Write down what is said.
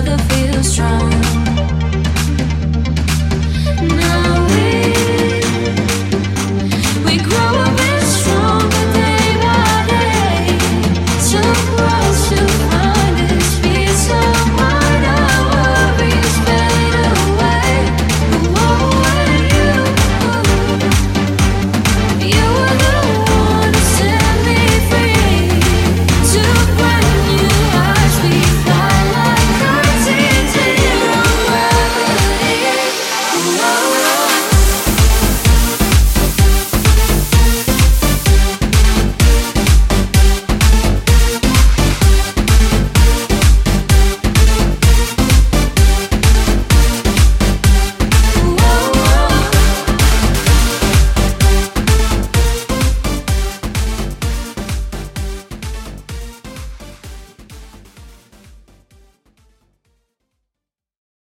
other feels strong.